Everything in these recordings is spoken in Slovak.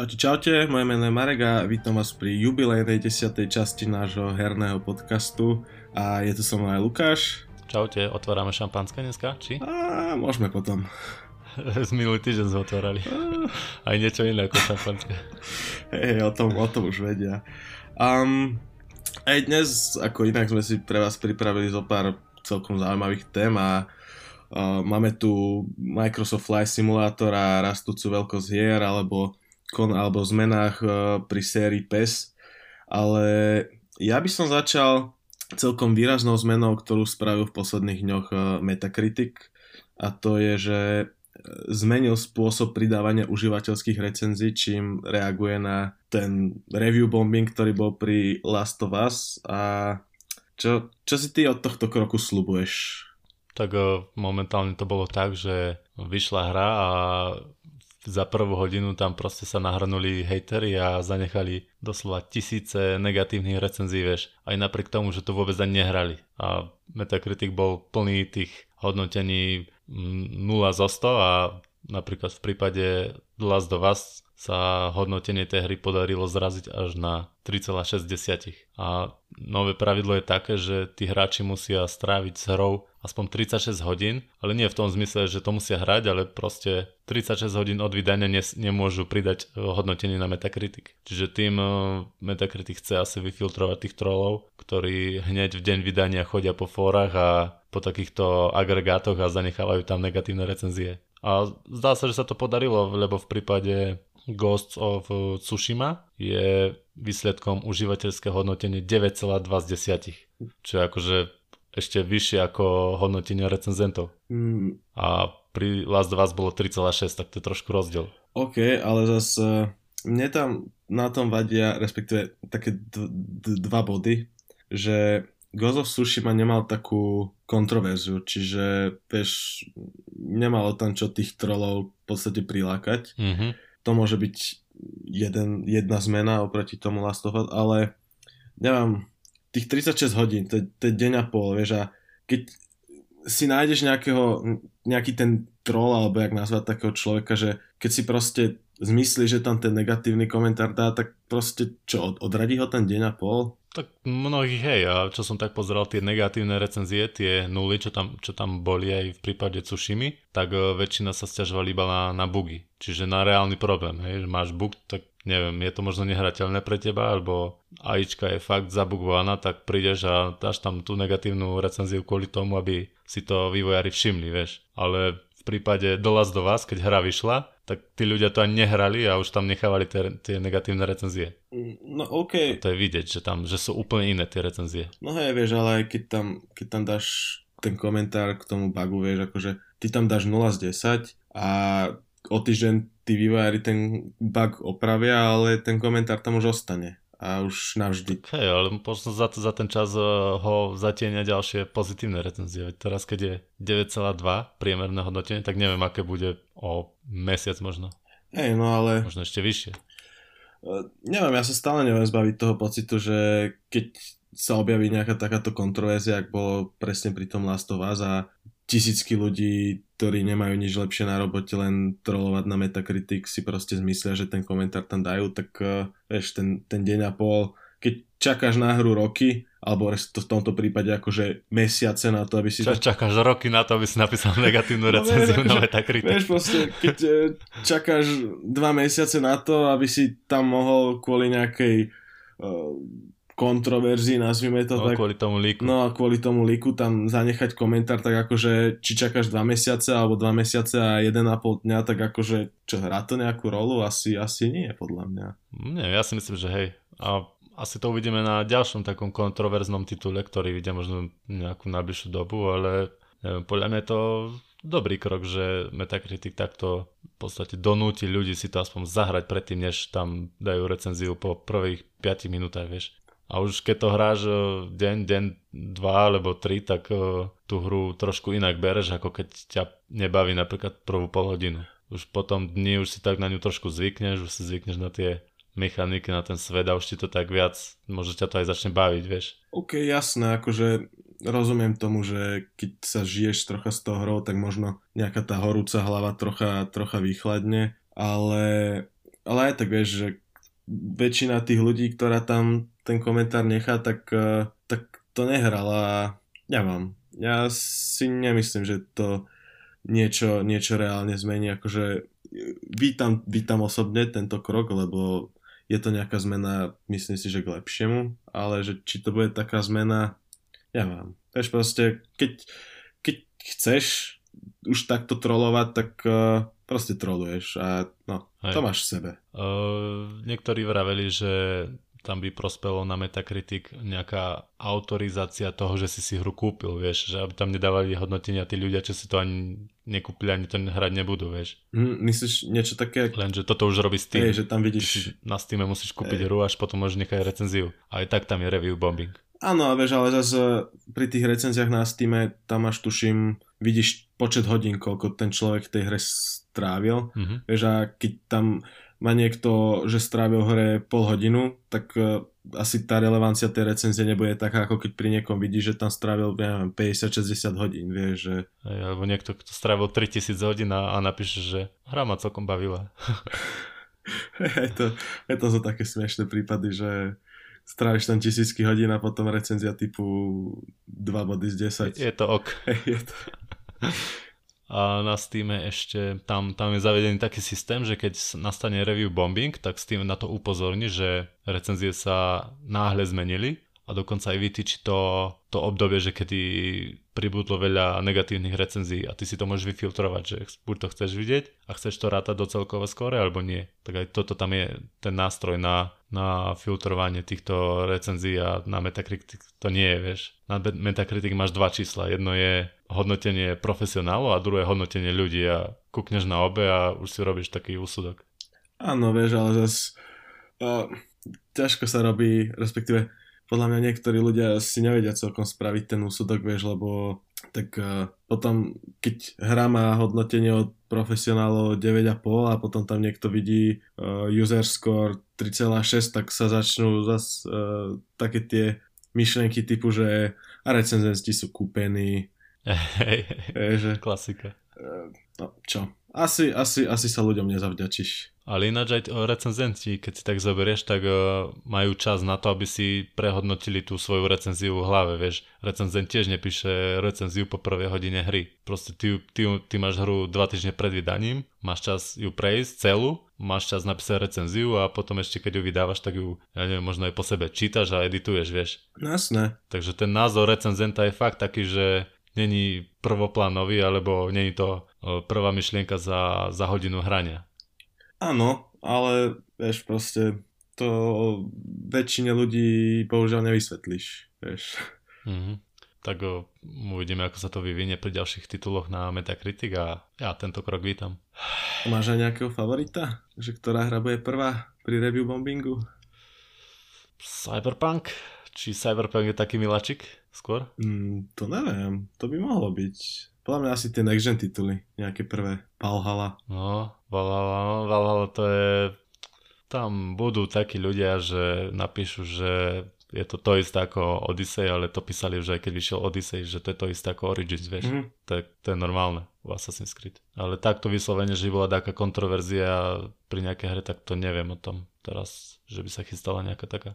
Čaute, čaute, moje meno je Marek a vítam vás pri jubilejnej 10. časti nášho herného podcastu a je tu so mnou aj Lukáš. Čaute, otvárame šampanské dneska, či? A môžeme potom. Z minulý týždeň sme otvárali. Aj niečo iné ako šampanské. Hej, o tom, o tom už vedia. Um, aj dnes, ako inak sme si pre vás pripravili zo pár celkom zaujímavých tém a uh, máme tu Microsoft Flight Simulator a rastúcu veľkosť hier, alebo kon, alebo zmenách uh, pri sérii PES, ale ja by som začal celkom výraznou zmenou, ktorú spravil v posledných dňoch uh, Metacritic a to je, že zmenil spôsob pridávania užívateľských recenzií, čím reaguje na ten review bombing, ktorý bol pri Last of Us a čo, čo si ty od tohto kroku slubuješ? Tak momentálne to bolo tak, že vyšla hra a za prvú hodinu tam proste sa nahrnuli hejtery a zanechali doslova tisíce negatívnych recenzií, vieš. Aj napriek tomu, že to vôbec ani nehrali. A Metacritic bol plný tých hodnotení 0 zo 100 a napríklad v prípade Last of Us sa hodnotenie tej hry podarilo zraziť až na 3,6. A nové pravidlo je také, že tí hráči musia stráviť s hrou aspoň 36 hodín, ale nie v tom zmysle, že to musia hrať, ale proste 36 hodín od vydania ne, nemôžu pridať e, hodnotenie na Metacritic. Čiže tým e, Metacritic chce asi vyfiltrovať tých trolov, ktorí hneď v deň vydania chodia po fórach a po takýchto agregátoch a zanechávajú tam negatívne recenzie. A zdá sa, že sa to podarilo, lebo v prípade Ghosts of Tsushima je výsledkom užívateľské hodnotenie 9,2 z 10. Čo je akože ešte vyššie ako hodnotenie recenzentov. Mm. A pri Last of Us bolo 3,6, tak to je trošku rozdiel. OK, ale zase mne tam na tom vadia, respektíve také d- d- dva body, že Ghost of Tsushima nemal takú kontroverziu, čiže vieš, nemalo tam čo tých trolov v podstate prilákať. Mm-hmm to môže byť jeden, jedna zmena oproti tomu Last of Us, ale neviem, tých 36 hodín, to, to je deň a pol, vieš, a keď si nájdeš nejakého, nejaký ten troll, alebo jak nazvať takého človeka, že keď si proste zmyslí, že tam ten negatívny komentár dá, tak proste čo, odradí ho ten deň a pol? Tak mnohých hej, a čo som tak pozeral tie negatívne recenzie, tie nuly, čo tam, čo tam boli aj v prípade Tsushimy, tak uh, väčšina sa stiažovali iba na, na bugy. Čiže na reálny problém, hej, že máš bug, tak neviem, je to možno nehrateľné pre teba, alebo AIčka je fakt zabugovaná, tak prídeš a dáš tam tú negatívnu recenziu kvôli tomu, aby si to vývojári všimli, vieš. Ale v prípade The Last of Us, keď hra vyšla, tak tí ľudia to ani nehrali a už tam nechávali tie, tie negatívne recenzie. No OK. A to je vidieť, že tam že sú úplne iné tie recenzie. No hej, vieš, ale keď tam, keď tam dáš ten komentár k tomu bugu, vieš, akože ty tam dáš 0 z 10 a o týždeň tí vývojári ten bug opravia, ale ten komentár tam už ostane a už navždy. Hej, ale možno za, za ten čas eh, ho zatienia ďalšie pozitívne recenzie. Teraz keď je 9,2 priemerné hodnotenie, tak neviem, aké bude o mesiac možno. Hej, no ale... Možno ešte vyššie. Uh, neviem, ja sa stále neviem zbaviť toho pocitu, že keď sa objaví nejaká takáto kontroverzia, ak bolo presne pri tom Last of Us a tisícky ľudí, ktorí nemajú nič lepšie na robote, len trolovať na Metacritic, si proste zmyslia, že ten komentár tam dajú, tak uh, vieš, ten, ten deň a pol, keď čakáš na hru roky, alebo to v tomto prípade akože mesiace na to, aby si... Čo, čakáš roky na to, aby si napísal negatívnu no, recenziu no, na Metacritic. Vieš, proste, keď e, čakáš dva mesiace na to, aby si tam mohol kvôli nejakej uh, kontroverzii, nazvime to no, tak. kvôli tomu líku. No a kvôli tomu líku tam zanechať komentár, tak akože či čakáš dva mesiace alebo dva mesiace a jeden a pol dňa, tak akože čo hrá to nejakú rolu? Asi, asi nie, podľa mňa. Nie, ja si myslím, že hej. A asi to uvidíme na ďalšom takom kontroverznom titule, ktorý vidia možno nejakú najbližšiu dobu, ale neviem, podľa mňa je to dobrý krok, že Metacritic takto v podstate donúti ľudí si to aspoň zahrať predtým, než tam dajú recenziu po prvých 5 minútach, vieš. A už keď to hráš e, deň, deň, dva alebo tri, tak uh, tú hru trošku inak bereš, ako keď ťa nebaví napríklad prvú pol hodinu. Už potom dni už si tak na ňu trošku zvykneš, už si zvykneš na tie mechaniky, na ten svet a už ti to tak viac, možno ťa to aj začne baviť, vieš. OK, jasné, akože rozumiem tomu, že keď sa žiješ trocha z toho hrou, tak možno nejaká tá horúca hlava trocha, trocha vychladne, ale ale aj tak vieš, že väčšina tých ľudí, ktorá tam ten komentár nechá, tak, uh, tak to nehrala. Ja mám. Ja si nemyslím, že to niečo, niečo reálne zmení. Akože vítam, vítam osobne tento krok, lebo je to nejaká zmena, myslím si, že k lepšiemu, ale že či to bude taká zmena, ja mám. Vieš proste, keď, keď chceš už takto trolovať, tak uh, proste troluješ a no, Hej. to máš v sebe. Uh, niektorí vraveli, že tam by prospelo na Metacritic nejaká autorizácia toho, že si si hru kúpil, vieš, že aby tam nedávali hodnotenia tí ľudia, čo si to ani nekúpili, ani to hrať nebudú, vieš. Mm, myslíš niečo také? Lenže toto už robí Steam. Ej, že tam vidíš... Na Steam musíš kúpiť Ej. hru, až potom môžeš nechať recenziu. A aj tak tam je review bombing. Áno, vieš, ale zase pri tých recenziách na Steam tam máš tuším, vidíš počet hodín, koľko ten človek v tej hre strávil. Mm-hmm. Vieš, a keď tam má niekto, že strávil hre pol hodinu, tak uh, asi tá relevancia tej recenzie nebude taká, ako keď pri niekom vidí, že tam strávil, ja neviem, 50-60 hodín, vieš, že... Aj, alebo niekto, kto strávil 3000 hodín a, a napíše, že hra ma celkom bavila. je, to, je to sú také smiešné prípady, že stráviš tam tisícky hodín a potom recenzia typu 2 body z 10. Je to ok. je to a na Steam ešte, tam, tam je zavedený taký systém, že keď nastane review bombing, tak Steam na to upozorní, že recenzie sa náhle zmenili a dokonca aj vytýči to, to obdobie, že kedy pribudlo veľa negatívnych recenzií a ty si to môžeš vyfiltrovať, že buď to chceš vidieť a chceš to rátať do celkové skóre alebo nie. Tak aj toto tam je ten nástroj na, na filtrovanie týchto recenzií a na Metacritic to nie je, vieš. Na Metacritic máš dva čísla. Jedno je hodnotenie profesionálov a druhé hodnotenie ľudí a kúkneš na obe a už si robíš taký úsudok. Áno, vieš, ale zase uh, ťažko sa robí, respektíve podľa mňa niektorí ľudia si nevedia celkom spraviť ten úsudok, vieš, lebo tak uh, potom, keď hra má hodnotenie od profesionálov 9,5 a potom tam niekto vidí uh, user score 3,6, tak sa začnú zase uh, také tie myšlenky typu, že a recenzenti sú kúpení, Hej, že... Klasika. No, čo? Asi, asi, asi sa ľuďom nezavďačíš. Ale ináč aj recenzenti, keď si tak zoberieš, tak uh, majú čas na to, aby si prehodnotili tú svoju recenziu v hlave, vieš. Recenzent tiež nepíše recenziu po prvej hodine hry. Proste ty, ty, ty máš hru dva týždne pred vydaním, máš čas ju prejsť celú, máš čas napísať recenziu a potom ešte keď ju vydávaš, tak ju, ja neviem, možno aj po sebe čítaš a edituješ, vieš. Jasné. Takže ten názor recenzenta je fakt taký, že není prvoplánový, alebo není to prvá myšlienka za, za hodinu hrania. Áno, ale vieš, proste to väčšine ľudí bohužiaľ nevysvetlíš, vieš. Mm-hmm. Tak o, uvidíme, ako sa to vyvinie pri ďalších tituloch na Metacritic a ja tento krok vítam. Máš aj nejakého favorita? Že ktorá hra bude prvá pri review bombingu? Cyberpunk? Či Cyberpunk je taký miláčik skôr? Mm, to neviem, to by mohlo byť. Podľa mňa asi tie next gen tituly, nejaké prvé. Valhalla. No, Valhalla, no, Valhalla to je... Tam budú takí ľudia, že napíšu, že je to to isté ako Odyssey, ale to písali už aj keď vyšiel Odyssey, že to je to isté ako Origins, vieš. Mm-hmm. To, je, to je normálne v Assassin's Creed. Ale takto vyslovene, že bola taká kontroverzia pri nejakej hre, tak to neviem o tom teraz, že by sa chystala nejaká taká.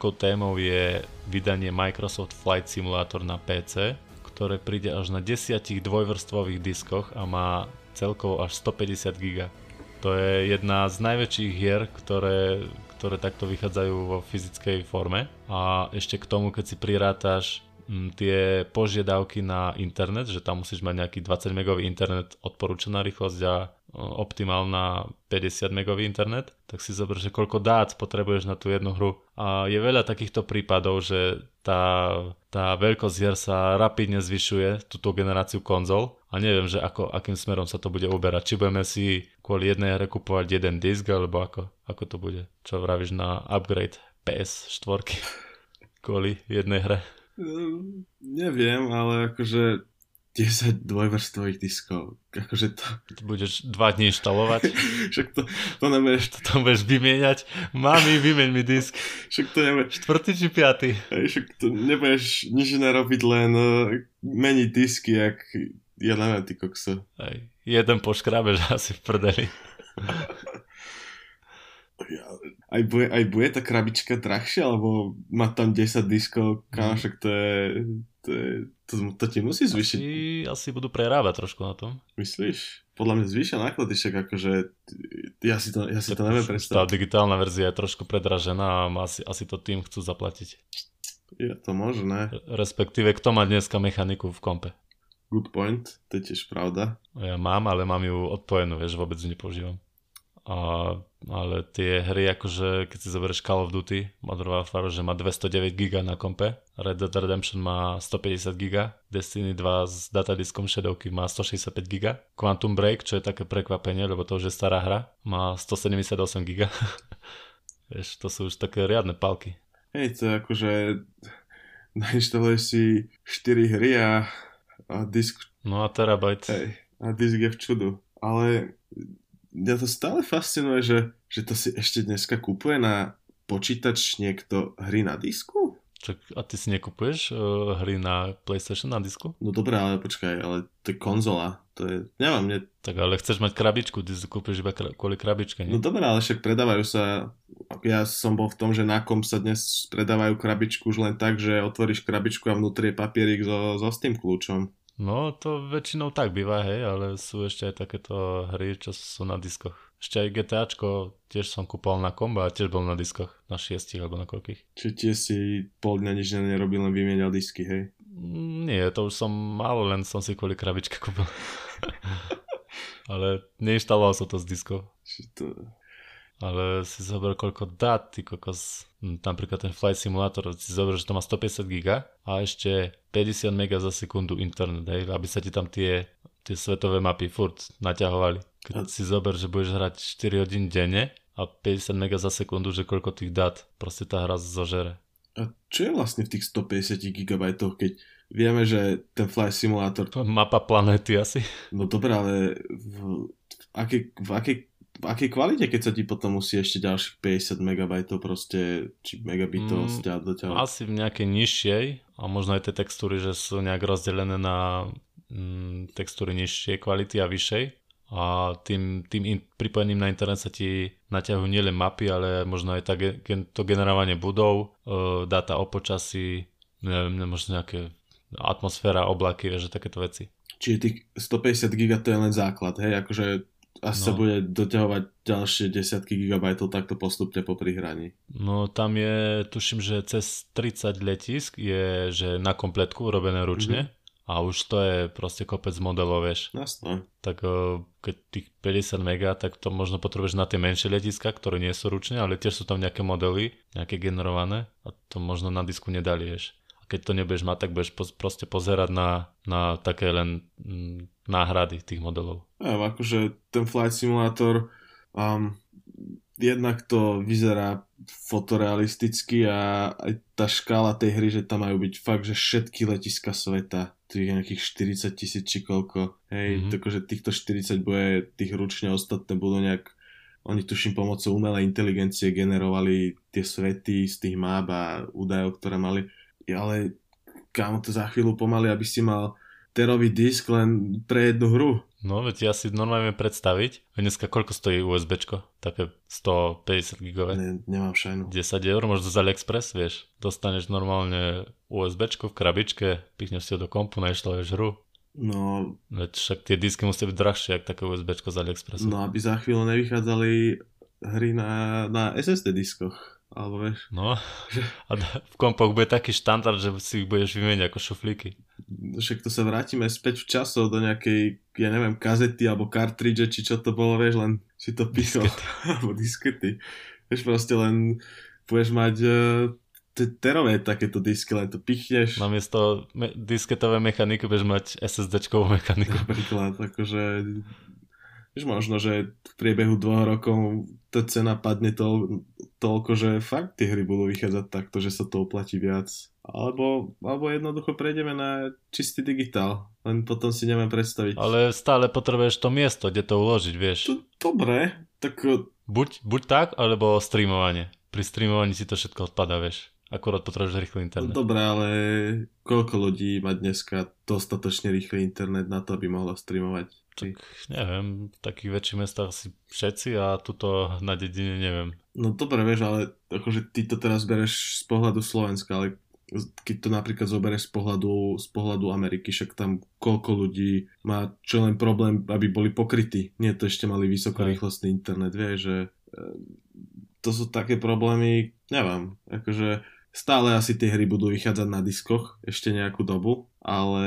Veľkou témou je vydanie Microsoft Flight Simulator na PC, ktoré príde až na desiatich dvojvrstvových diskoch a má celkovo až 150 GB. To je jedna z najväčších hier, ktoré, ktoré takto vychádzajú vo fyzickej forme. A ešte k tomu, keď si prirátaš m, tie požiadavky na internet, že tam musíš mať nejaký 20 megový internet, odporúčaná rýchlosť a optimál na 50 megový internet, tak si zober, že koľko dát potrebuješ na tú jednu hru. A je veľa takýchto prípadov, že tá, tá veľkosť hier sa rapidne zvyšuje, túto generáciu konzol a neviem, že ako, akým smerom sa to bude uberať. Či budeme si kvôli jednej hre kupovať jeden disk, alebo ako, ako to bude. Čo vravíš na upgrade PS4 kvôli jednej hre? Um, neviem, ale akože 10 dvojvrstvových diskov. Akože to... to budeš dva dní inštalovať. Však to, to nebudeš... To, to budeš vymieňať. Mami, vymeň mi disk. Však to nebudeš... Štvrtý či piatý. Však to nebudeš nič nerobiť, len uh, meniť disky, jak... Ja neviem, ty kokso. Hej. Jeden poškrabeš asi v prdeli. aj, bude, aj bude tá krabička drahšia, alebo má tam 10 diskov, kášek, to je, to, je, to, to ti musí zvýšiť. Asi, asi budú prerábať trošku na tom. Myslíš? Podľa mňa zvýšia náklady, však akože ja si to, ja si to neviem predstaviť. Tá digitálna verzia je trošku predražená a asi, asi to tým chcú zaplatiť. Je to možné. Respektíve, kto má dneska mechaniku v kompe? Good point, to je tiež pravda. Ja mám, ale mám ju odpojenú, vieš, vôbec ju nepoužívam. A, ale tie hry, akože keď si zoberieš Call of Duty, Modern Warfare, že má 209 GB na kompe, Red Dead Redemption má 150 GB, Destiny 2 s datadiskom šedovky má 165 GB, Quantum Break, čo je také prekvapenie, lebo to už je stará hra, má 178 GB. Vieš, to sú už také riadne palky. Hej, to je akože nainštaluješ si 4 hry a, a disk... No a terabajt. Hej, a disk je v čudu. Ale mňa to stále fascinuje, že, že to si ešte dneska kúpuje na počítač niekto hry na disku? Čak, a ty si nekupuješ uh, hry na PlayStation na disku? No dobré, ale počkaj, ale to je konzola. To je, neviem, mne... Tak ale chceš mať krabičku, ty si kúpiš iba kvôli krabičke, nie? No dobré, ale však predávajú sa... Ja som bol v tom, že na kom sa dnes predávajú krabičku už len tak, že otvoríš krabičku a vnútri je papierik so, so s tým kľúčom. No to väčšinou tak býva, hej, ale sú ešte aj takéto hry, čo sú na diskoch. Ešte aj GTAčko tiež som kúpal na komba a tiež bol na diskoch, na šiestich alebo na koľkých. Čiže tiež si pol dňa nič nerobil, len vymienial disky, hej? Mm, nie, to už som málo, len som si kvôli krabičke kúpil. ale neinštaloval som to z diskov. To... Ale si zober koľko dát, ty kokos. Hm, napríklad ten Flight Simulator, si zober, že to má 150 GB a ešte 50 MB za sekundu internet, hej, aby sa ti tam tie, tie svetové mapy furt naťahovali. Keď a... si zober, že budeš hrať 4 hodín denne a 50 MB za sekundu, že koľko tých dát proste tá hra zožere. A čo je vlastne v tých 150 GB, keď vieme, že ten Flight Simulator... Mapa planéty asi. No dobré, ale v, v, akej, v akej v akej kvalite, keď sa ti potom musí ešte ďalších 50 MB proste, či megabitov mm, stiať do ťa? Asi v nejakej nižšej a možno aj tie textúry, že sú nejak rozdelené na mm, textúry nižšej kvality a vyššej a tým, tým in, pripojením na internet sa ti naťahujú nielen mapy, ale možno aj tá, to generovanie budov, e, dáta o počasí, neviem, možno nejaké atmosféra, oblaky, že takéto veci. Čiže tých 150 GB to je len základ, hej, akože a no. sa bude doťahovať ďalšie desiatky gigabajtov takto postupne po prihraní. No tam je, tuším, že cez 30 letisk je, že na kompletku urobené ručne mm-hmm. a už to je proste kopec modelov, vieš. Jasné. Tak eh, keď tých 50 mega, tak to možno potrebuješ na tie menšie letiska, ktoré nie sú ručne, ale tiež sú tam nejaké modely, nejaké generované a to možno na disku nedali, vieš keď to nebudeš mať, tak budeš po, proste pozerať na, na také len m, mm, náhrady tých modelov. Ja, akože ten Flight Simulator um, jednak to vyzerá fotorealisticky a aj tá škála tej hry, že tam majú byť fakt, že všetky letiska sveta, tých nejakých 40 tisíc či koľko, hej, mm-hmm. takže týchto 40 bude tých ručne, ostatné budú nejak oni tuším pomocou umelej inteligencie generovali tie svety z tých map a údajov, ktoré mali ale kámo to za chvíľu pomaly, aby si mal terový disk len pre jednu hru. No, veď ja si normálne predstaviť. Dneska koľko stojí USBčko? Také 150 gigové? Ne, nemám šajnu. 10 eur, možno z AliExpress, vieš. Dostaneš normálne USBčko v krabičke, pichneš si ho do kompu, nainštaluješ hru. No... Veď však tie disky musia byť drahšie, ako také USBčko z AliExpressu. No, aby za chvíľu nevychádzali hry na, na SSD diskoch. Alebo vieš. No, a v kompoch bude taký štandard, že si ich budeš vymeniť ako šuflíky. Však to sa vrátime späť v časov do nejakej, ja neviem, kazety alebo kartridže, či čo to bolo, vieš, len si to písal. alebo diskety. Vieš, proste len budeš mať uh, terové takéto disky, len to pichneš. Namiesto me- disketové mechaniky budeš mať SSD-čkovú mechaniku. Napríklad, akože Vieš, možno, že v priebehu dvoch rokov tá cena padne to, toľko, že fakt tie hry budú vychádzať takto, že sa to oplatí viac. Alebo, alebo jednoducho prejdeme na čistý digitál. Len potom si neviem predstaviť. Ale stále potrebuješ to miesto, kde to uložiť, vieš. To, dobre, tak... Buď, buď tak, alebo streamovanie. Pri streamovaní si to všetko odpada, vieš. Akurát potrebuješ rýchly internet. Dobre, ale koľko ľudí má dneska dostatočne rýchly internet na to, aby mohlo streamovať? Tak neviem, v takých väčších mestách asi všetci a tuto na dedine neviem. No dobre, vieš, ale akože ty to teraz bereš z pohľadu Slovenska, ale keď to napríklad zoberieš z pohľadu, z pohľadu Ameriky, však tam koľko ľudí má čo len problém, aby boli pokrytí. Nie to ešte mali vysokorýchlostný internet, vieš, že e, to sú také problémy, neviem, akože stále asi tie hry budú vychádzať na diskoch ešte nejakú dobu, ale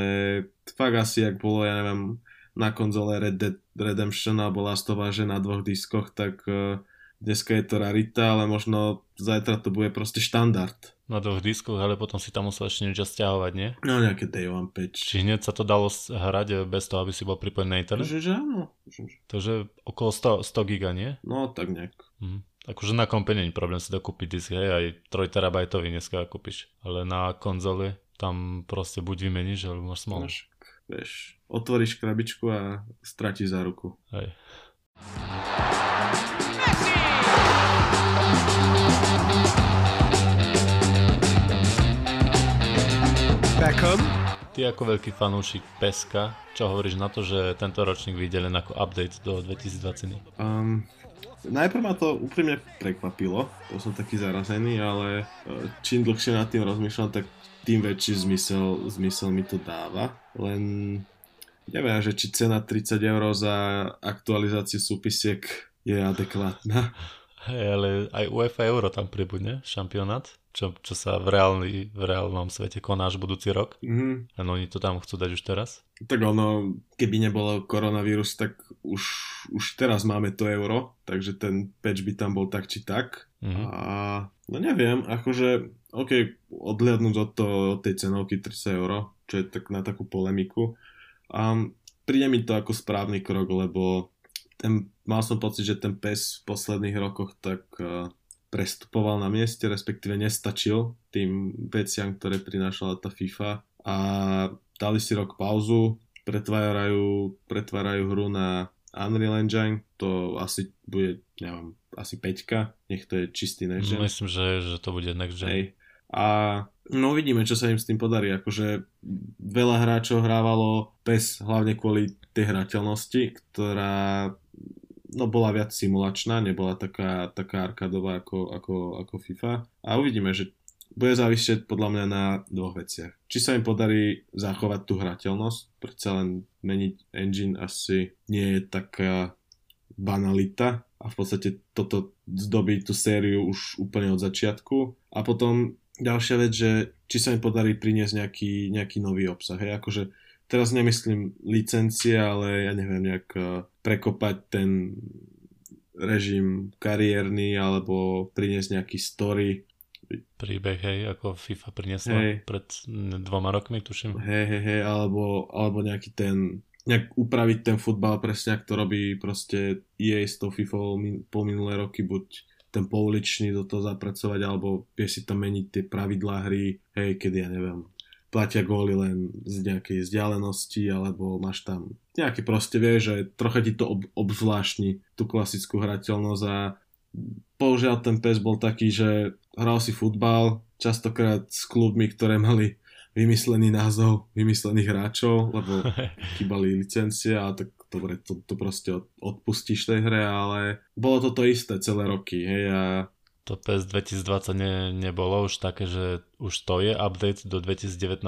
fakt asi, ak bolo, ja neviem, na konzole Red Dead Redemption alebo Last of Us, na dvoch diskoch, tak uh, dneska je to rarita, ale možno zajtra to bude proste štandard. Na dvoch diskoch, ale potom si tam musel ešte niečo stiahovať, nie? No nejaké day one patch. Či hneď sa to dalo hrať bez toho, aby si bol pripojený na internet? Že, že áno. Takže okolo 100, 100 giga, nie? No tak nejak. Mhm. Akože na kompe je problém si dokúpiť disk, hej, aj 3 terabajtový dneska kúpiš. Ale na konzoli tam proste buď vymeníš, alebo máš smolu. Vieš, otvoríš krabičku a stratíš za ruku. Hej. Beckham. Ty ako veľký fanúšik Peska, čo hovoríš na to, že tento ročník vyjde len ako update do 2020? Um, najprv ma to úprimne prekvapilo, to som taký zarazený, ale e, čím dlhšie nad tým rozmýšľam, tak tým väčší zmysel, zmysel mi to dáva. Len neviem, že či cena 30 eur za aktualizáciu súpisiek je adekvátna. Hej, ale aj UEFA Euro tam pribudne, šampionát, čo, čo sa v, reálny, v reálnom svete koná až budúci rok. Mm-hmm. A oni to tam chcú dať už teraz? Tak ono, keby nebolo koronavírus, tak už, už teraz máme to euro, takže ten patch by tam bol tak či tak. Mm-hmm. A no neviem, akože, ok, odliadnúť od, to, od tej cenovky 30 euro, čo je tak na takú polemiku, um, príde mi to ako správny krok, lebo ten, mal som pocit, že ten PES v posledných rokoch tak uh, prestupoval na mieste, respektíve nestačil tým veciam, ktoré prinášala tá FIFA a dali si rok pauzu, pretvárajú, pretvárajú hru na Unreal Engine, to asi bude, neviem, asi 5 nech to je čistý next gen. Myslím, že, že to bude next gen. Hej. A no uvidíme, čo sa im s tým podarí. Akože veľa hráčov hrávalo PES hlavne kvôli tej hrateľnosti, ktorá no bola viac simulačná, nebola taká, taká arkadová ako, ako, ako FIFA. A uvidíme, že bude závisieť podľa mňa na dvoch veciach. Či sa im podarí zachovať tú hrateľnosť, predsa len meniť engine asi nie je taká banalita a v podstate toto zdobí tú sériu už úplne od začiatku. A potom ďalšia vec, že či sa im podarí priniesť nejaký, nejaký nový obsah. Hej, akože teraz nemyslím licencie, ale ja neviem, nejak eh, prekopať ten režim kariérny alebo priniesť nejaký story. Príbeh, hej, ako FIFA priniesla hej. pred dvoma rokmi, tuším. Hej, hej, hej, alebo, alebo nejaký ten nejak upraviť ten futbal presne, ako to robí proste EA s tou FIFA po minulé roky, buď ten pouličný do toho zapracovať, alebo vie si tam meniť tie pravidlá hry, hej, kedy ja neviem, platia góly len z nejakej vzdialenosti, alebo máš tam nejaký proste, vie, že trocha ti to ob- obzvláštni tú klasickú hrateľnosť a bohužiaľ ten pes bol taký, že hral si futbal, častokrát s klubmi, ktoré mali vymyslený názov vymyslených hráčov, lebo chýbali licencie a tak dobre, to, to proste odpustíš tej hre, ale bolo to to isté celé roky, hej, a to PES 2020 ne, nebolo už také, že už to je update do 2019?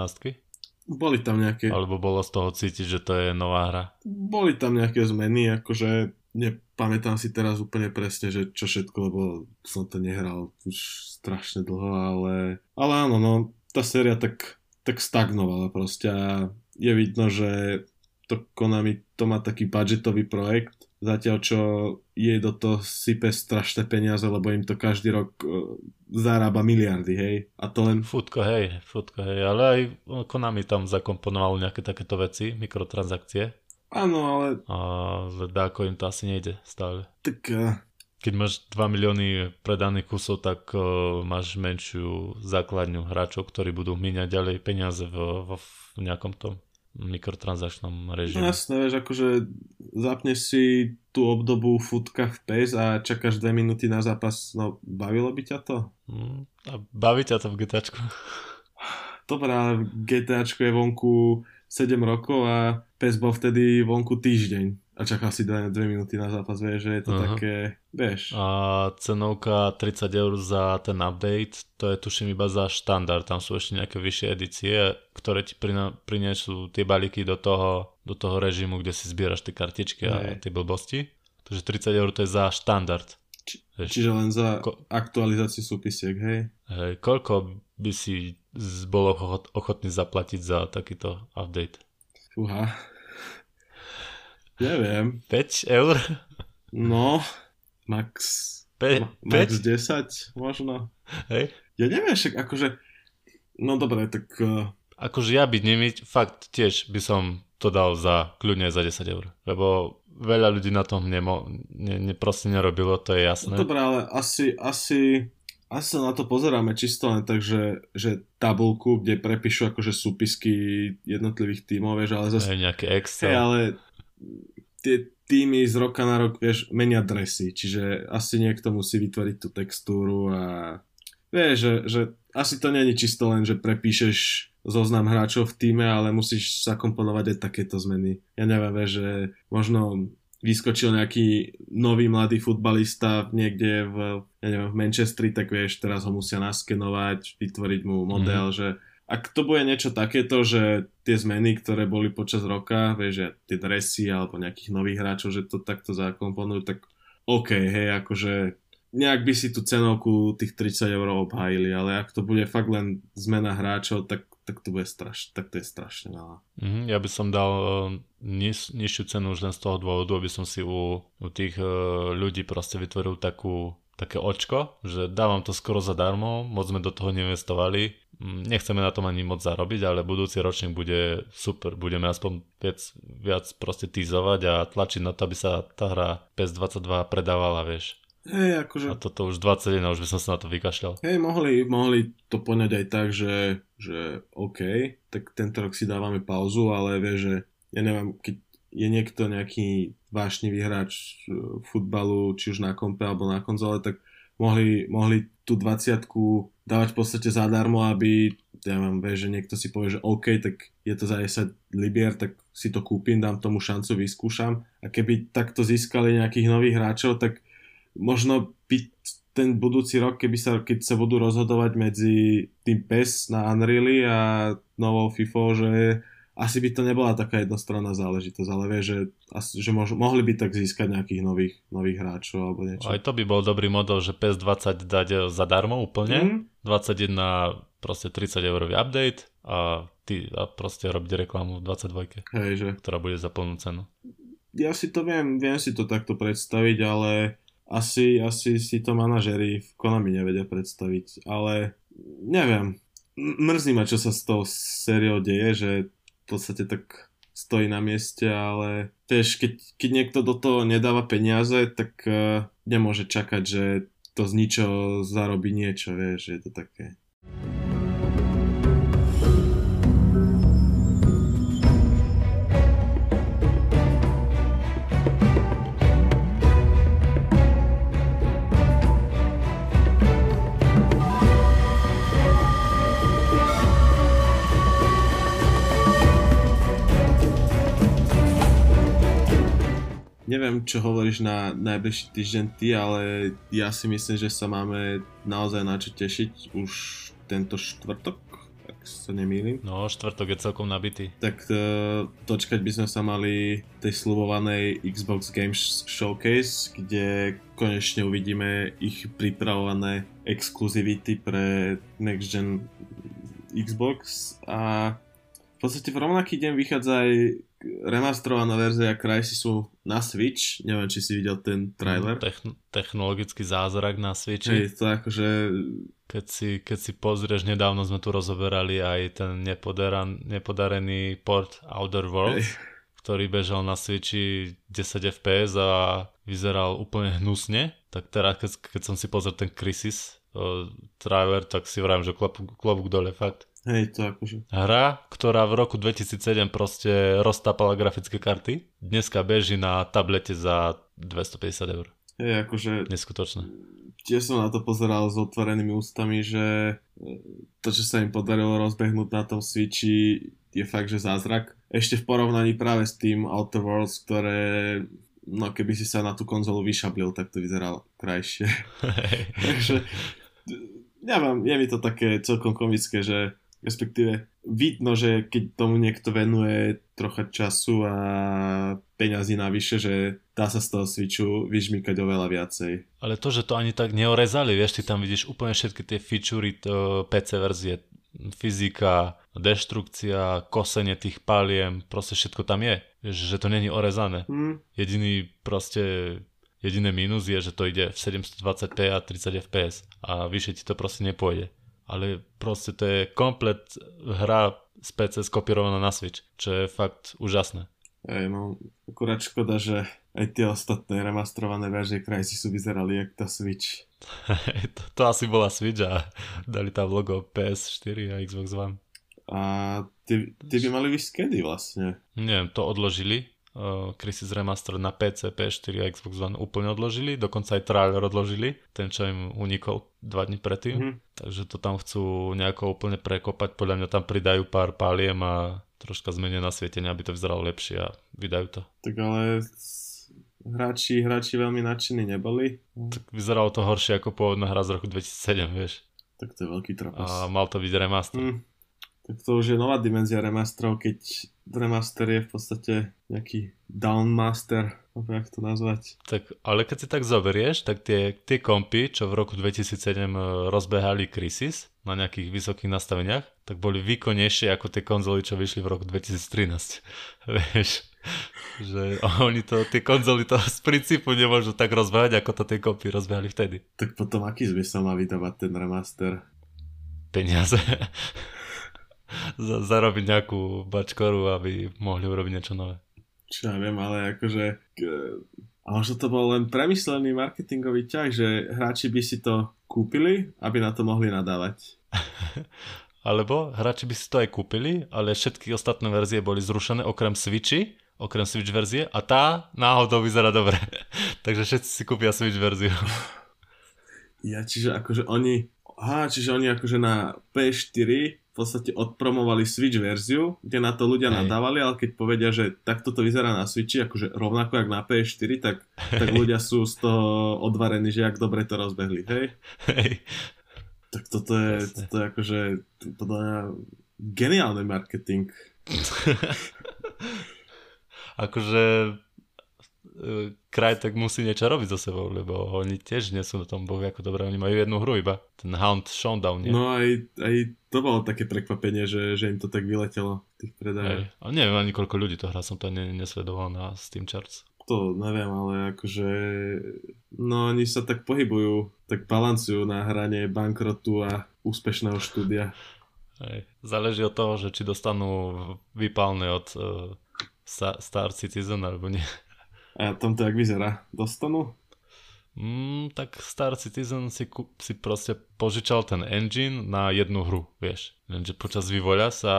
Boli tam nejaké... Alebo bolo z toho cítiť, že to je nová hra? Boli tam nejaké zmeny, akože ne, pamätám si teraz úplne presne, že čo všetko, lebo som to nehral už strašne dlho, ale, ale áno, no, tá séria tak, tak stagnovala proste a je vidno, že to Konami to má taký budgetový projekt, zatiaľ čo jej do toho sype strašné peniaze, lebo im to každý rok uh, zarába miliardy, hej. A to len... Futko, hej, futko, hej, ale aj Konami tam zakomponoval nejaké takéto veci, mikrotransakcie. Áno, ale... A ako im to asi nejde stále. Tak... Uh... Keď máš 2 milióny predaných kusov, tak uh, máš menšiu základňu hráčov, ktorí budú míňať ďalej peniaze v, v, v nejakom tom mikrotransakčnom režime. No jasné, vieš, akože zapneš si tú obdobu futka v PES a čakáš 2 minúty na zápas, no bavilo by ťa to? Mm, a baví ťa to v GTAčku? Dobre, ale GTAčko je vonku 7 rokov a PES bol vtedy vonku týždeň a čakal si 2, 2 minúty na zápas, vieš, že je to uh-huh. také, vieš. A cenovka 30 eur za ten update, to je tuším iba za štandard, tam sú ešte nejaké vyššie edície, ktoré ti prinesú tie balíky do toho, do toho režimu, kde si zbieraš tie kartičky a tie blbosti. Takže 30 eur to je za štandard. Či, čiže len za Ko- aktualizáciu súpisiek, hej? Hej, koľko by si bol ochotný zaplatiť za takýto update? Fúha. Neviem. 5 eur? No, max... Pe- ma, max 10 možno. Hej. Ja neviem, však akože... No dobre, tak... Uh... Akože ja by nimi, fakt tiež by som to dal za kľudne za 10 eur. Lebo veľa ľudí na tom nemo, ne, ne, proste nerobilo, to je jasné. No dobre, ale asi, asi, asi sa na to pozeráme čisto len tak, že, že tabulku, kde prepíšu akože súpisky jednotlivých tímov, vieš, ale zase... Aj nejaké Excel. Hey, ale tie týmy z roka na rok, vieš, menia dresy, čiže asi niekto musí vytvoriť tú textúru a vieš, že, že asi to není čisto len, že prepíšeš zoznam hráčov v týme, ale musíš sa komponovať aj takéto zmeny. Ja neviem, vieš, že možno vyskočil nejaký nový mladý futbalista niekde v, ja neviem, v Manchestri, tak vieš, teraz ho musia naskenovať, vytvoriť mu model, mm. že ak to bude niečo takéto, že tie zmeny, ktoré boli počas roka, vieš, že tie dresy alebo nejakých nových hráčov, že to takto zakomponujú, tak OK, hej, akože nejak by si tú cenovku tých 30 eur obhájili, ale ak to bude fakt len zmena hráčov, tak, tak to bude strašne, tak to je strašne veľa. Mm, ja by som dal uh, niž, nižšiu cenu už len z toho dôvodu, aby som si u, u tých uh, ľudí proste vytvoril takú také očko, že dávam to skoro zadarmo, moc sme do toho neinvestovali, Mm, nechceme na tom ani moc zarobiť, ale budúci ročník bude super. Budeme aspoň viac, viac proste týzovať a tlačiť na to, aby sa tá hra PS22 predávala, vieš. Hej, akože... A toto už 21, už by som sa na to vykašľal. Hej, mohli, mohli to poňať aj tak, že, že OK, tak tento rok si dávame pauzu, ale vieš, že ja neviem, keď je niekto nejaký vášnivý hráč e, futbalu, či už na kompe alebo na konzole, tak mohli, mohli tú 20 dávať v podstate zadarmo, aby ja mám, vieš, že niekto si povie, že OK, tak je to za 10 libier, tak si to kúpim, dám tomu šancu, vyskúšam. A keby takto získali nejakých nových hráčov, tak možno by ten budúci rok, keby sa, keď sa budú rozhodovať medzi tým PES na Unreal a novou FIFA, že asi by to nebola taká jednostranná záležitosť, ale vie, že, že mož, mohli by tak získať nejakých nových, nových hráčov alebo niečo. Aj to by bol dobrý model, že PS20 dať e, zadarmo úplne, mm. 21 proste 30 eurový update a ty a proste robiť reklamu v 22, Hej, že. ktorá bude za plnú cenu. Ja si to viem, viem si to takto predstaviť, ale asi, asi si to manažeri v Konami nevedia predstaviť, ale neviem, mrzí ma, čo sa s tou sériou deje, že v podstate tak stojí na mieste, ale vieš, keď, keď niekto do toho nedáva peniaze, tak uh, nemôže čakať, že to z ničoho zarobí niečo, vieš, je to také. Neviem, čo hovoríš na najbližší týždeň ty, ale ja si myslím, že sa máme naozaj na čo tešiť už tento štvrtok, ak sa nemýlim. No, štvrtok je celkom nabitý. Tak uh, dočkať by sme sa mali tej slubovanej Xbox Games Showcase, kde konečne uvidíme ich pripravované exkluzivity pre Next Gen Xbox a v podstate v rovnaký deň vychádza aj remasterovaná verzia Crysisu na Switch. Neviem, či si videl ten trailer. Techn- technologický zázrak na Switchi. Hej, to akože... Keď si, keď si pozrieš, nedávno sme tu rozoberali aj ten nepodaran, nepodarený port Outer Worlds, Hej. ktorý bežal na Switchi 10 FPS a vyzeral úplne hnusne. Tak teraz, keď, keď som si pozrel ten Crisis uh, trailer, tak si vrajím, že klobúk dole, fakt. Hej, to akože. Hra, ktorá v roku 2007 proste roztápala grafické karty, dneska beží na tablete za 250 eur. Hej, akože... Neskutočné. Tiež som na to pozeral s otvorenými ústami, že e, to, čo sa im podarilo rozbehnúť na tom Switchi, je fakt, že zázrak. Ešte v porovnaní práve s tým Outer Worlds, ktoré no keby si sa na tú konzolu vyšablil, tak to vyzeralo krajšie. Takže neviem, je mi to také celkom komické, že respektíve vidno, že keď tomu niekto venuje trocha času a peňazí navyše, že dá sa z toho Switchu vyžmýkať oveľa viacej. Ale to, že to ani tak neorezali, vieš, ty tam vidíš úplne všetky tie featurey PC verzie, fyzika, deštrukcia, kosenie tých paliem, proste všetko tam je. Že to není orezané. Hmm. Jediný proste Jediné mínus je, že to ide v 720p a 30 fps a vyššie ti to proste nepôjde ale proste to je komplet hra z PC skopírovaná na Switch, čo je fakt úžasné. Ej, no, akurát škoda, že aj tie ostatné remastrované verzie sú vyzerali jak tá Switch. to, to asi bola Switch a dali tam logo PS4 a Xbox One. A ty, ty by mali vysť kedy vlastne? Neviem, to odložili Crisis Remaster na PC, PS4 a Xbox One úplne odložili, dokonca aj trailer odložili, ten čo im unikol dva dní predtým, mm-hmm. takže to tam chcú nejako úplne prekopať, podľa mňa tam pridajú pár paliem a troška zmenia na svietenie, aby to vyzeralo lepšie a vydajú to. Tak ale hráči, hráči veľmi nadšení neboli. Tak vyzeralo to horšie ako pôvodná hra z roku 2007, vieš. Tak to je veľký trapas. A mal to byť remaster. Mm. Tak to už je nová dimenzia remasterov, keď remaster je v podstate nejaký downmaster, alebo jak to nazvať. Tak, ale keď si tak zoberieš, tak tie, tie kompy, čo v roku 2007 e, rozbehali Crisis na nejakých vysokých nastaveniach, tak boli výkonnejšie ako tie konzoly, čo vyšli v roku 2013. Vieš, že oni to, tie konzoly to z princípu nemôžu tak rozbehať, ako to tie kompy rozbehali vtedy. Tak potom aký zmysel má vydávať ten remaster? Peniaze zarobiť nejakú bačkoru, aby mohli urobiť niečo nové. Čo ja viem, ale akože... A možno to bol len premyslený marketingový ťah, že hráči by si to kúpili, aby na to mohli nadávať. Alebo hráči by si to aj kúpili, ale všetky ostatné verzie boli zrušené okrem Switchy, okrem Switch verzie a tá náhodou vyzerá dobre. Takže všetci si kúpia Switch verziu. Ja, čiže akože oni... Aha, čiže oni akože na PS4 v podstate odpromovali Switch verziu, kde na to ľudia Hej. nadávali, ale keď povedia, že takto to vyzerá na Switchi, akože rovnako jak na PS4, tak, tak ľudia sú z toho odvarení, že jak dobre to rozbehli, hej? Hej. Tak toto je, toto je akože podľa mňa geniálny marketing. akože kraj tak musí niečo robiť so sebou, lebo oni tiež nie sú na tom bohu ako dobré, oni majú jednu hru iba, ten Hound Showdown, nie? No aj, aj to bolo také prekvapenie, že, že im to tak vyletelo, tých predajoch. A neviem ani koľko ľudí to hrá, som to ne, nesledoval na Steam Charts. To neviem, ale akože no oni sa tak pohybujú, tak balancujú na hranie bankrotu a úspešného štúdia. Hej. Záleží od toho, že či dostanú vypálne od uh, Star Citizen alebo nie. A tam to jak vyzerá? Dostanú? Mm, tak Star Citizen si, si proste požičal ten engine na jednu hru, vieš. Lenže počas vývoľa sa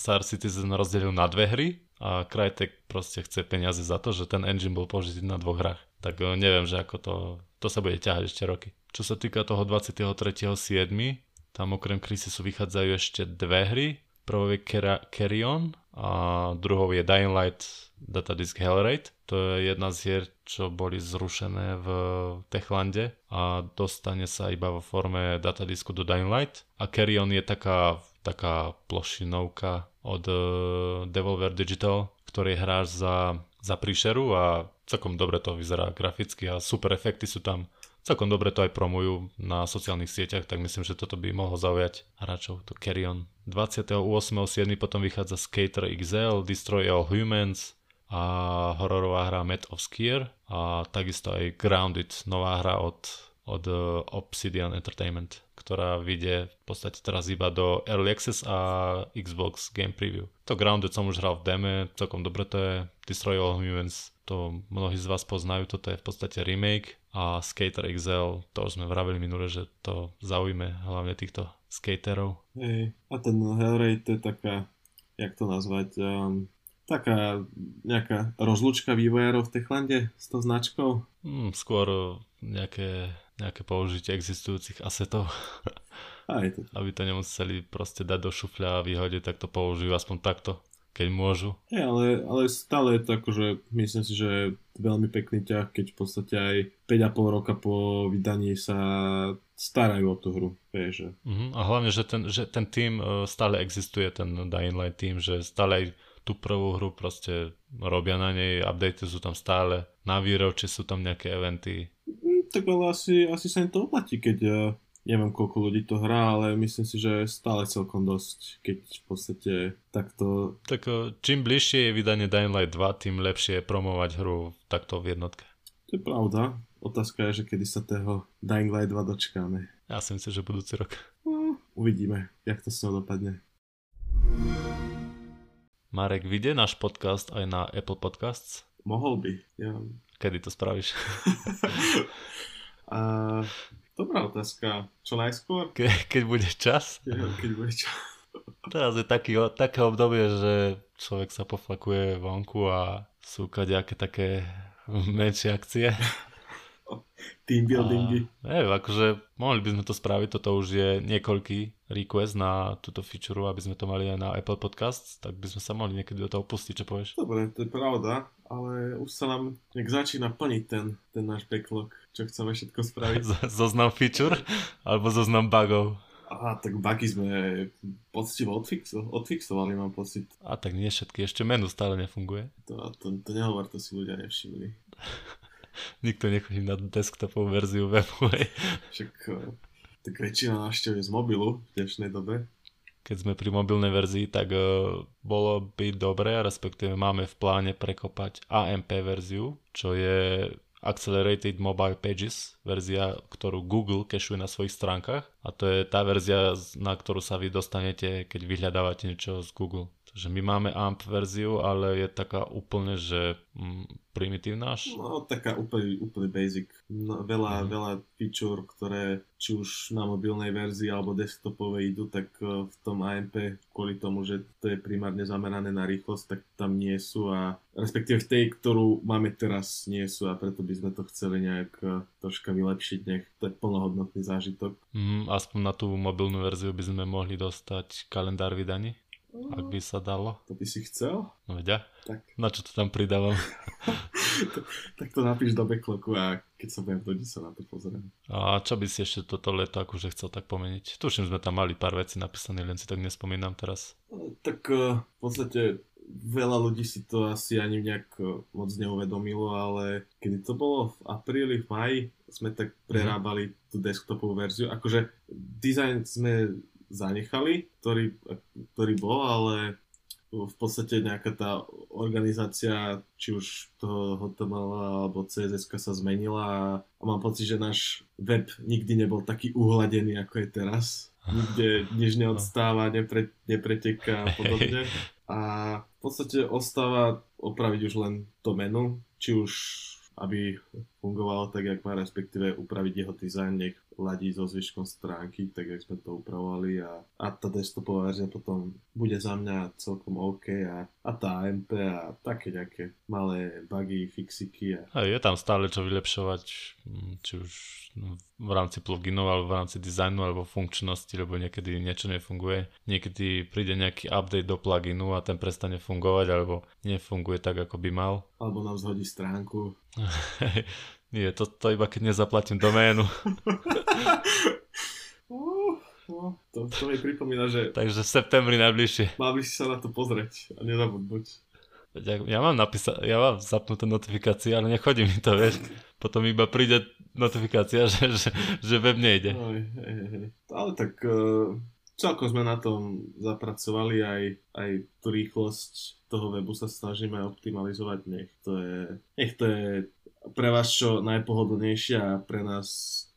Star Citizen rozdelil na dve hry a Crytek proste chce peniaze za to, že ten engine bol použitý na dvoch hrách. Tak eh, neviem, že ako to, to sa bude ťahať ešte roky. Čo sa týka toho 23.7., tam okrem Crisisu vychádzajú ešte dve hry. Prvou je Carry On a druhou je Dying Light Datadisk Hellraid. To je jedna z hier, čo boli zrušené v Techlande a dostane sa iba vo forme datadisku do Dying Light. A Carrion je taká taká plošinovka od uh, Devolver Digital, ktorý hráš za, za príšeru a celkom dobre to vyzerá graficky a super efekty sú tam. Celkom dobre to aj promujú na sociálnych sieťach, tak myslím, že toto by mohlo zaujať hráčov, to Carry On. 28.7. potom vychádza Skater XL, Destroy All Humans a hororová hra Met of Skier a takisto aj Grounded, nová hra od, od eh, Obsidian Entertainment ktorá vyjde v podstate teraz iba do Early Access a Xbox Game Preview. To Grounded som už hral v deme, celkom dobre to je. Destroy All Humans, to mnohí z vás poznajú, toto je v podstate remake a Skater XL, to už sme vravili minule, že to zaujíme hlavne týchto skaterov. Hej, a ten Hellraid to je taká, jak to nazvať, um, taká nejaká rozlučka vývojárov v Techlande s tou značkou? Mm, skôr nejaké nejaké použitie existujúcich asetov. Aj to. Aby to nemuseli proste dať do šufľa a vyhodiť, tak to použijú aspoň takto, keď môžu. Hey, ale, ale stále je to akože, myslím si, že je veľmi pekný ťah, keď v podstate aj 5,5 roka po vydaní sa starajú o tú hru. Vieš, že... Uh-huh. A hlavne, že ten, že ten tým e, stále existuje, ten Dying Light tým, že stále aj tú prvú hru proste robia na nej, updaty sú tam stále, na výročie sú tam nejaké eventy, tak ale asi, asi sa im to oplatí, keď ja neviem koľko ľudí to hrá, ale myslím si, že stále celkom dosť, keď v podstate takto... Tak čím bližšie je vydanie Dying Light 2, tým lepšie je promovať hru takto v jednotke. To je pravda. Otázka je, že kedy sa toho Dying Light 2 dočkáme. Ja si myslím, že budúci rok. No, uvidíme, jak to s ňou dopadne. Marek, vyjde náš podcast aj na Apple Podcasts? Mohol by. Ja Kedy to spravíš? A, dobrá otázka. Čo najskôr? Ke, keď bude čas? Ja, keď bude čas. Teraz je taký, také obdobie, že človek sa poflakuje vonku a sú nejaké také menšie akcie. Team buildingy. A, neviem, akože mohli by sme to spraviť, toto už je niekoľký request na túto feature, aby sme to mali aj na Apple Podcasts, tak by sme sa mohli niekedy do toho pustiť, čo povieš? Dobre, to je pravda, ale už sa nám nejak začína plniť ten, ten náš backlog, čo chceme všetko spraviť. zoznam feature alebo zoznam bugov? Aha, tak bugy sme poctivo odfixo, odfixovali, mám pocit. A tak nie všetky, ešte menu stále nefunguje. To, to, to nehovor, to si ľudia nevšimli. Nikto nechodí na desktopovú verziu webu. Však eh, tak väčšina návštev z mobilu v dnešnej dobe. Keď sme pri mobilnej verzii, tak uh, bolo by dobré, respektíve máme v pláne prekopať AMP verziu, čo je Accelerated Mobile Pages, verzia, ktorú Google cashuje na svojich stránkach a to je tá verzia, na ktorú sa vy dostanete, keď vyhľadávate niečo z Google. Takže my máme AMP verziu, ale je taká úplne, že mm, primitívna až. No, taká úplne, úplne basic. No, veľa, mm. veľa feature, ktoré či už na mobilnej verzii alebo desktopovej idú, tak e, v tom AMP kvôli tomu, že to je primárne zamerané na rýchlosť, tak tam nie sú a respektíve v tej, ktorú máme teraz, nie sú a preto by sme to chceli nejak e, troška vylepšiť, nech to je plnohodnotný zážitok. Mm, aspoň na tú mobilnú verziu by sme mohli dostať kalendár vydaní. Ak by sa dalo. To by si chcel? No vedia. Tak. Na čo to tam pridávam? tak to napíš do backlogu a keď sa budem vodiť sa na to pozriem. A čo by si ešte toto leto akože chcel tak pomeniť? Tuším, sme tam mali pár vecí napísané, len si tak nespomínam teraz. No, tak uh, v podstate veľa ľudí si to asi ani nejak uh, moc neuvedomilo, ale kedy to bolo v apríli, v maji, sme tak mhm. prerábali mm. tú desktopovú verziu. Akože dizajn sme zanechali, ktorý, ktorý bol, ale v podstate nejaká tá organizácia, či už toho HTML alebo CSS sa zmenila a mám pocit, že náš web nikdy nebol taký uhladený, ako je teraz. Nikde nič neodstáva, nepre, nepreteká a podobne. A v podstate ostáva opraviť už len to menu, či už aby fungovalo tak, jak má, respektíve upraviť jeho dizajn, nech ladí so zvyškom stránky, tak jak sme to upravovali a, a tá desktopová verzia potom bude za mňa celkom OK a, a tá MP a také nejaké malé bugy, fixiky. A... a je tam stále čo vylepšovať, hm, či už v rámci pluginov alebo v rámci dizajnu alebo funkčnosti, lebo niekedy niečo nefunguje. Niekedy príde nejaký update do pluginu a ten prestane fungovať alebo nefunguje tak, ako by mal. Alebo nám zhodí stránku. Nie, to, to iba keď nezaplatím doménu. No, to, to mi pripomína, že Takže v septembri najbližšie. mal by si sa na to pozrieť a nezabudnúť. Ja, ja mám napísa- ja mám zapnuté notifikácie, ale nechodí mi to, vieš. Potom iba príde notifikácia, že, že, že web nejde. Aj, hej, hej. Ale tak uh, celkom sme na tom zapracovali aj, aj tú rýchlosť toho webu sa snažíme optimalizovať. Nech to je, nech to je pre vás čo najpohodlnejšie a pre nás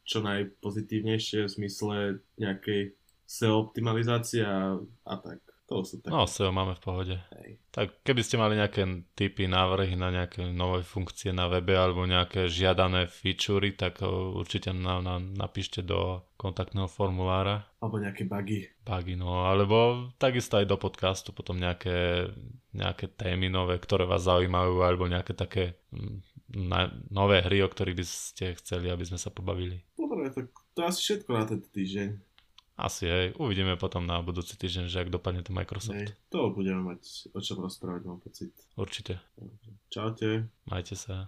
čo najpozitívnejšie v zmysle nejakej SEO optimalizácie a, a tak. To sú tak. No, SEO máme v pohode. Hej. Tak keby ste mali nejaké typy, návrhy na nejaké nové funkcie na webe alebo nejaké žiadané featurey, tak o, určite nám, nám napíšte do kontaktného formulára. Alebo nejaké bugy. Bugy, no, alebo takisto aj do podcastu potom nejaké, nejaké témy nové, ktoré vás zaujímajú, alebo nejaké také mm, na, nové hry, o ktorých by ste chceli, aby sme sa pobavili. Dobre, tak to je asi všetko na tento týždeň. Asi hej, uvidíme potom na budúci týždeň, že ak dopadne to Microsoft. Hej, to budeme mať o čom rozprávať, mám pocit. Určite. Čaute. Majte sa.